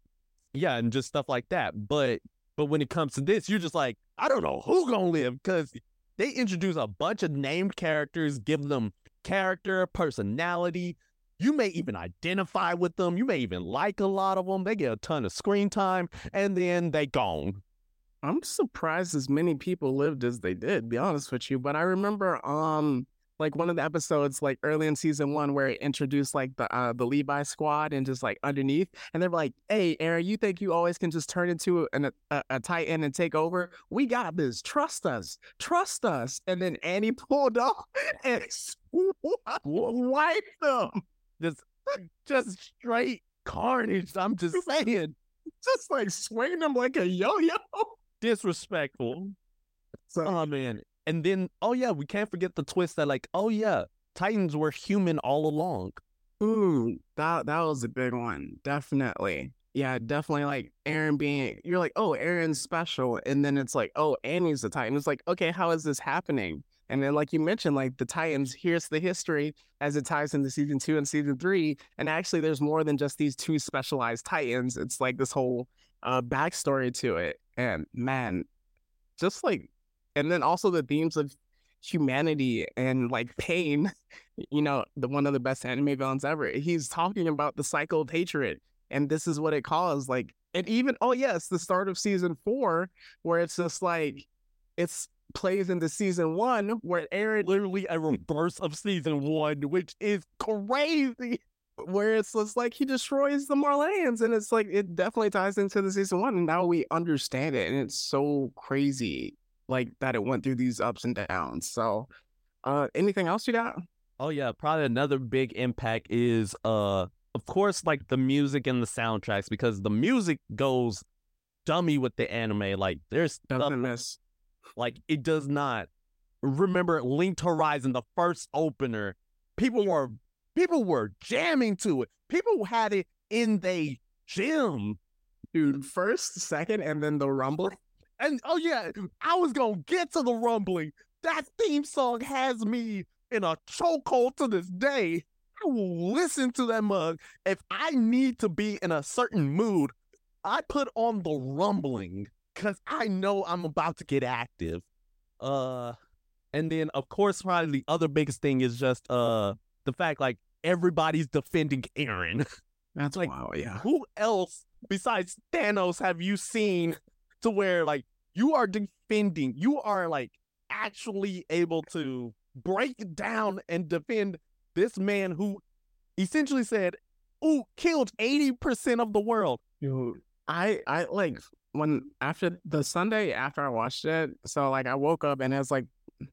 yeah, and just stuff like that. But but when it comes to this, you're just like, I don't know who gonna live because they introduce a bunch of named characters, give them character, personality. You may even identify with them. You may even like a lot of them. They get a ton of screen time, and then they gone. I'm surprised as many people lived as they did, be honest with you. But I remember um like one of the episodes like early in season one where it introduced like the uh the Levi squad and just like underneath and they're like, Hey Eren, you think you always can just turn into an, a, a titan and take over? We got this. Trust us. Trust us. And then Annie [laughs] pulled off and [laughs] wiped them. Just, just straight carnage. I'm just saying, Just like swinging them like a yo-yo. disrespectful. So Oh man. And then, oh yeah, we can't forget the twist that like, oh yeah, Titans were human all along. Ooh, that that was a big one. Definitely. Yeah, definitely like Eren being you're like, oh, Eren's special. And then it's like, oh, Annie's the Titan. It's like, okay, how is this happening? And then like you mentioned, like the Titans, here's the history as it ties into season two and season three. And actually there's more than just these two specialized Titans. It's like this whole uh backstory to it. And man, just like and then also the themes of humanity and like pain [laughs] you know the one of the best anime villains ever he's talking about the cycle of hatred and this is what it caused like and even oh yes the start of season four where it's just like it's plays into season one where Eren Literally a reverse of season one, which is crazy. where it's just like he destroys the Marleyans, and it's like it definitely ties into the season one, and now we understand it, and it's so crazy, like that it went through these ups and downs. So, uh, anything else you got? Oh yeah, probably another big impact is uh of course like the music and the soundtracks because the music goes dummy with the anime. Like there's Doesn't miss. like it does not. Remember Linked Horizon, the first opener, people were people were jamming to it. People had it in their gym. Dude, first, second, and then the rumble. And oh yeah, I was gonna get to the rumbling. That theme song has me in a chokehold to this day. I will listen to that mug if I need to be in a certain mood. I put on the rumbling because I know I'm about to get active. Uh, and then of course, probably the other biggest thing is just uh the fact like everybody's defending Eren. [laughs] That's Like, wow, yeah. Who else besides Thanos have you seen to where like you are defending, you are like actually able to break down and defend this man who essentially said, "Ooh, killed eighty percent of the world." Dude, I I like when after the Sunday after I watched it, so like I woke up and it was like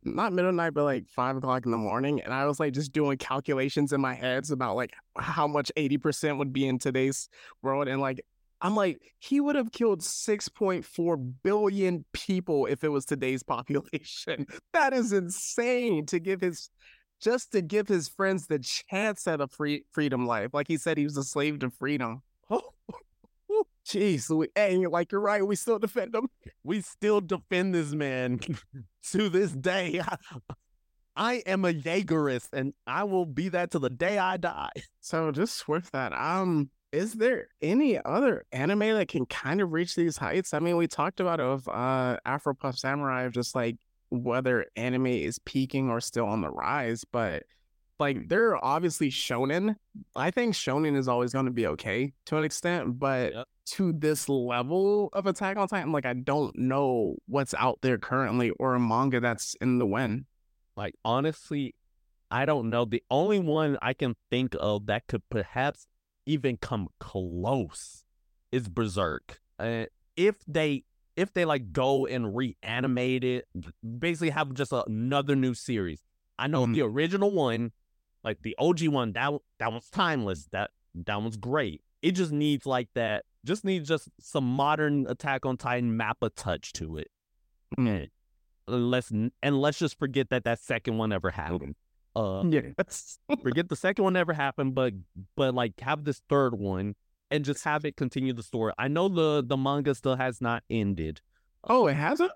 not middle night, but like five o'clock in the morning, and I was like just doing calculations in my heads about like how much eighty percent would be in today's world, and like I'm like he would have killed six point four billion people if it was today's [laughs] population. That is insane to give his just to give his friends the chance at a free freedom life. Like he said, he was a slave to freedom. Oh, [laughs] Jeez. Hey, like you're right. We still defend him. we still defend this man [laughs] to this day. I am a Jaegerist, and I will be that to the day I die. So just with that, um, is there any other anime that can kind of reach these heights? I mean, we talked about of uh Afro Puff Samurai of just like whether anime is peaking or still on the rise, but like they're obviously shonen. I think shonen is always going to be okay to an extent, but Yep. to this level of Attack on Titan, like I don't know what's out there currently or a manga that's in the win. Like honestly, I don't know. The only one I can think of that could perhaps even come close is Berserk. Uh, if they if they like go and reanimate it, basically have just another new series. I know Mhm. the original one, like the OG one, that that one's timeless. That that one's great. It just needs like that. Just needs just some modern Attack on Titan Mappa touch to it. Mm. And let's and let's just forget that that second one ever happened. Uh, Yeah, [laughs] forget the second one ever happened, but but like have this third one and just have it continue the story. I know the the manga still has not ended. oh, it hasn't.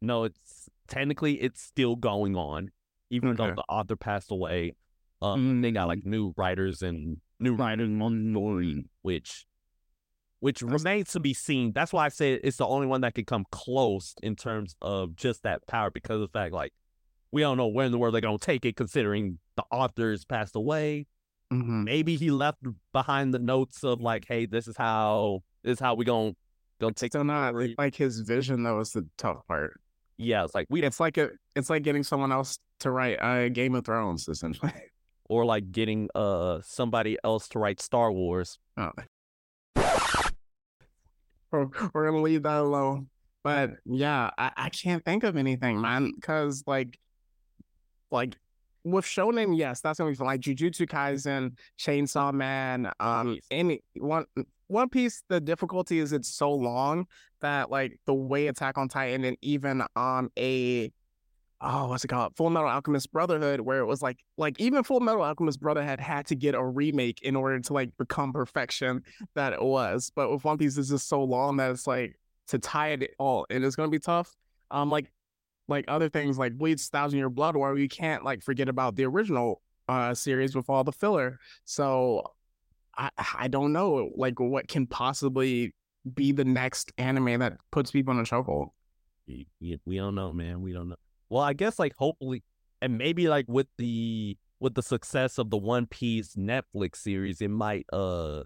No, it's technically it's still going on, even though the author passed away. Um, they got like new writers and new writers on board, which which That's- remains to be seen. That's why I say it's the only one that could come close in terms of just that power, because of the fact like we don't know where in the world they're gonna take it, considering the author's passed away Mhm. maybe he left behind the notes of like, hey, this is how this is how we gonna gonna take. Still not like, like his vision though was the tough part. Yeah, it's like we It's like a, it's like getting someone else to write uh, Game of Thrones essentially. [laughs] or like getting uh somebody else to write Star Wars. Oh. We're, we're gonna leave that alone. But yeah, I, I can't think of anything, man. Cause like like with Shonen, yes, that's gonna be fun. Like Jujutsu Kaisen, Chainsaw Man, um any one One Piece, the difficulty is it's so long that like the way Attack on Titan and even on a oh, what's it called? Full Metal Alchemist Brotherhood, where it was like like even Full Metal Alchemist Brotherhood had to get a remake in order to like become perfection that it was. But with One Piece, it's just so long that it's like to tie it all, and it's gonna be tough. Um, like like other things like Bleach Thousand Year Blood War, we can't like forget about the original uh series with all the filler. So I I don't know like what can possibly be the next anime that puts people in a chokehold. We don't know, man. We don't know. Well, I guess like hopefully, and maybe like with the with the success of the One Piece Netflix series, it might uh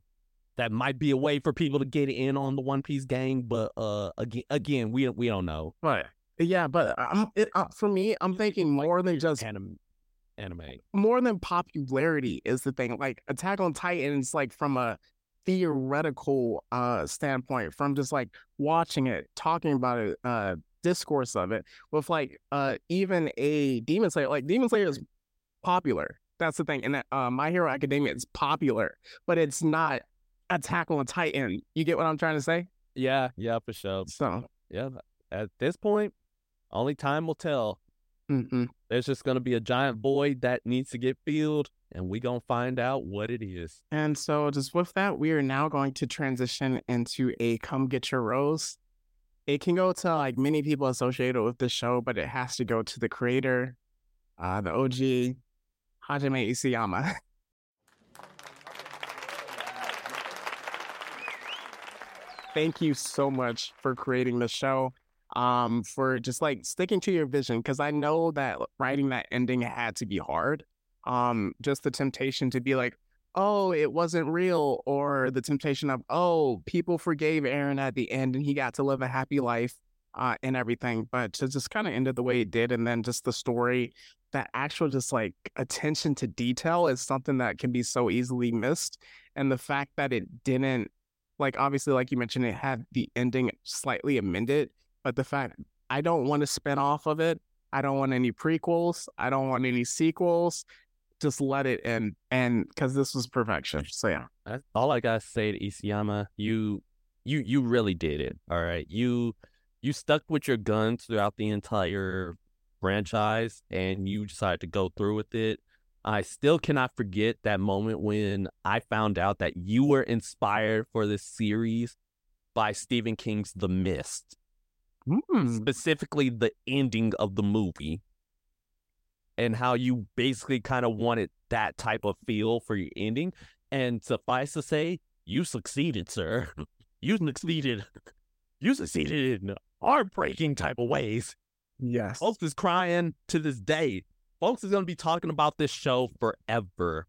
that might be a way for people to get in on the One Piece gang. But uh again, again, we we don't know. But yeah, but I'm, it, uh, for me, I'm thinking more than just Anime, anime. more than popularity is the thing. Like Attack on Titan is like from a theoretical uh standpoint, from just like watching it, talking about it, uh discourse of it, with like uh even a Demon Slayer, like Demon Slayer is popular. That's the thing. And uh My Hero Academia is popular, but it's not Attack on Titan. You get what I'm trying to say? Yeah, yeah, for sure. So Yeah, at this point, only time will tell. mhm. There's just gonna be a giant void that needs to get filled, and we're gonna find out what it is. And so, just with that, we are now going to transition into a come get your rose. It can go to like many people associated with the show, but it has to go to the creator, uh, the OG, Hajime Isayama. [laughs] Thank you so much for creating the show, um, for just like sticking to your vision, because I know that writing that ending had to be hard. Um, just the temptation to be like, oh, it wasn't real, or the temptation of, oh, people forgave Eren at the end and he got to live a happy life uh, and everything. But to just kind of end it the way it did, and then just the story, that actual just like attention to detail is something that can be so easily missed. And the fact that it didn't, like, obviously, like you mentioned, it had the ending slightly amended, but the fact I don't want to spin off of it. I don't want any prequels. I don't want any sequels just let it end and because this was perfection so yeah all I gotta say to Isayama. You, you, you really did it. All right, you, you stuck with your guns throughout the entire franchise, and you decided to go through with it. I still cannot forget that moment when I found out that you were inspired for this series by Stephen King's The Mist, Hmm. specifically the ending of the movie, and how you basically kind of wanted that type of feel for your ending. And suffice to say, you succeeded, sir. [laughs] You succeeded. [laughs] You succeeded in heartbreaking type of ways. yes Folks is crying to this day. folks is gonna be talking about this show forever,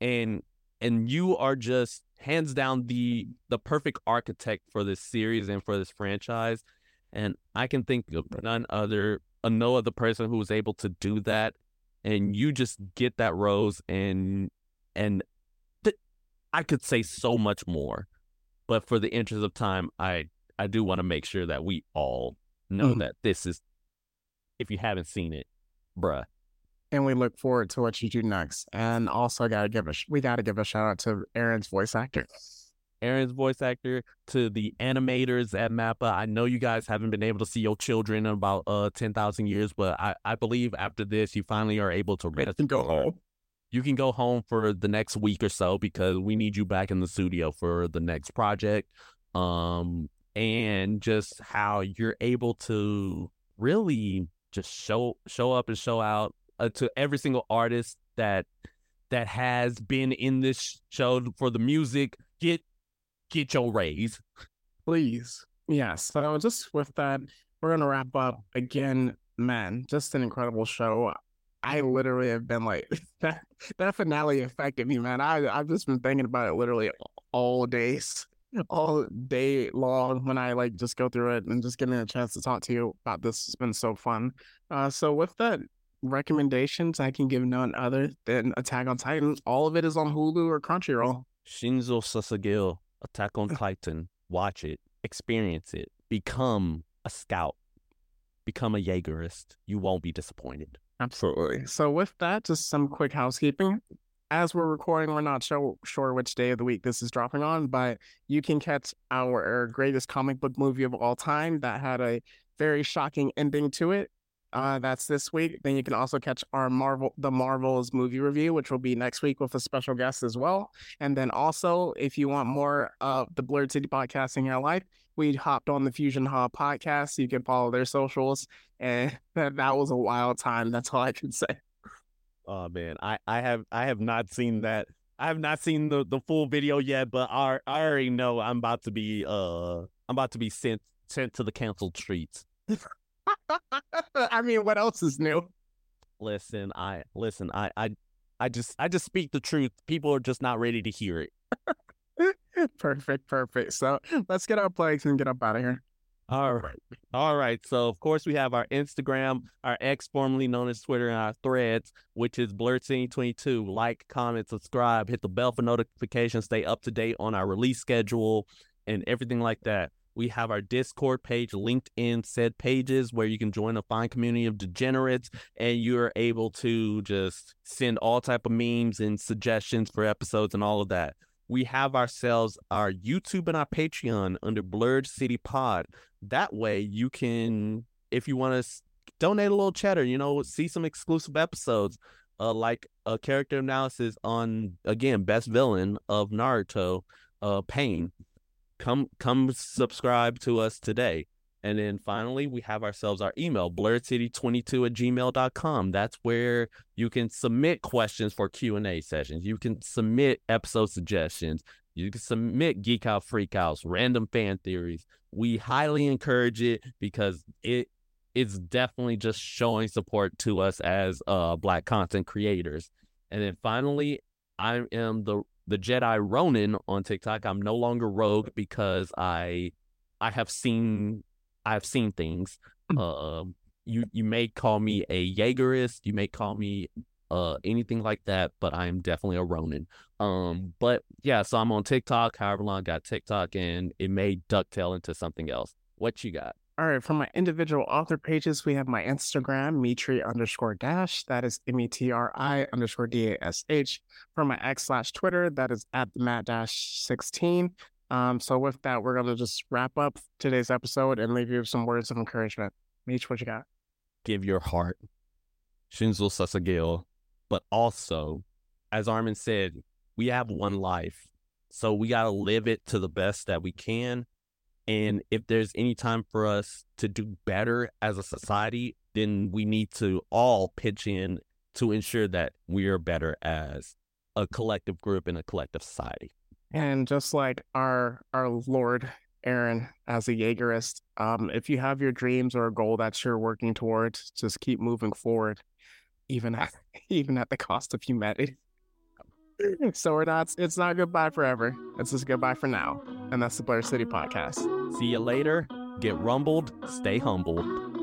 and and you are just hands down the the perfect architect for this series and for this franchise. And I can think of none other, uh, no other person who was able to do that. And you just get that rose, and and th- I could say so much more, but for the interest of time, I I do want to make sure that we all know Mm. that this is, if you haven't seen it, bruh, And we look forward to what you do next. And also gotta give a sh- we gotta give a shout out to Eren's voice actor. Eren's voice actor, to the animators at Mappa. I know you guys haven't been able to see your children in about uh ten thousand years, but I, I believe after this you finally are able to rest. Go home. You can go home for the next week or so because we need you back in the studio for the next project. Um and just how you're able to really just show show up and show out uh, to every single artist that that has been in this show for the music. Get get your raise. Please. Yes. So just with that, we're gonna wrap up again. Man, just an incredible show. I literally have been like [laughs] that. That finale affected me, man. I I've just been thinking about it literally all days, all day long. When I like just go through it and just getting a chance to talk to you about this has been so fun. Uh, so with that, recommendations I can give none other than Attack on Titan. All of it is on Hulu or Crunchyroll. Shinzo Sasageyo, Attack on Titan. Watch it, experience it, become a scout, become a Jaegerist. You won't be disappointed. Absolutely. So with that, just some quick housekeeping. As we're recording, we're not so sure which day of the week this is dropping on, but you can catch our greatest comic book movie of all time that had a very shocking ending to it. Uh, that's this week. Then you can also catch our Marvel, the Marvels movie review, which will be next week with a special guest as well. And then also, if you want more of the Blurred City podcast in your life, we hopped on the Fusion Hub podcast. You can follow their socials, and [laughs] that, that was a wild time. That's all I can say. Oh man, I I have I have not seen that. I have not seen the the full video yet, but I I already know I'm about to be uh I'm about to be sent sent to the canceled streets. [laughs] [laughs] I mean, what else is new? Listen, I listen, I I I just I just speak the truth. People are just not ready to hear it. [laughs] perfect, perfect. So let's get our plugs and get up out of here. All right. All right. So of course we have our Instagram, our X formerly known as Twitter, and our threads, which is Blurred22. Like, comment, subscribe, hit the bell for notifications, stay up to date on our release schedule and everything like that. We have our Discord page linked in said pages where you can join a fine community of degenerates and you're able to just send all type of memes and suggestions for episodes and all of that. We have ourselves our YouTube and our Patreon under Blurred City Pod. That way you can, if you want to donate a little cheddar, you know, see some exclusive episodes, uh, like a character analysis on again best villain of Naruto, uh, Pain. Come, come subscribe to us today. And then finally, we have ourselves our email, blurredcity22 at gmail.com. That's where you can submit questions for Q&A sessions. You can submit episode suggestions. You can submit geek out, freak outs, random fan theories. We highly encourage it because it it's definitely just showing support to us as uh black content creators. And then finally, I am the the Jedi Ronin on TikTok. I'm no longer Rogue because I I have seen I've seen things. Um, you you may call me a Jaegerist. You may call me uh anything like that, but I am definitely a Ronin. Um, but yeah, so I'm on TikTok. However long I got TikTok, and it may ducktail into something else. What you got? All right, for my individual author pages, we have my Instagram, Metri underscore dash. That is M E T R I underscore D A S H. For my X slash Twitter, that is at the Matt dash 16. Um, so with that, we're gonna just wrap up today's episode and leave you with some words of encouragement. Meech, what you got? Give your heart, Shinzo Sasageyo, but also, as Armin said, we have one life, so we gotta live it to the best that we can. And if there's any time for us to do better as a society, then we need to all pitch in to ensure that we are better as a collective group and a collective society. And just like our our Lord Eren as a Jaegerist, um, if you have your dreams or a goal that you're working towards, just keep moving forward. even at [laughs] even at the cost of humanity. [laughs] so we're not. It's not goodbye forever. It's just goodbye for now. And that's the Blurred City podcast. See you later. Get rumbled. Stay humbled.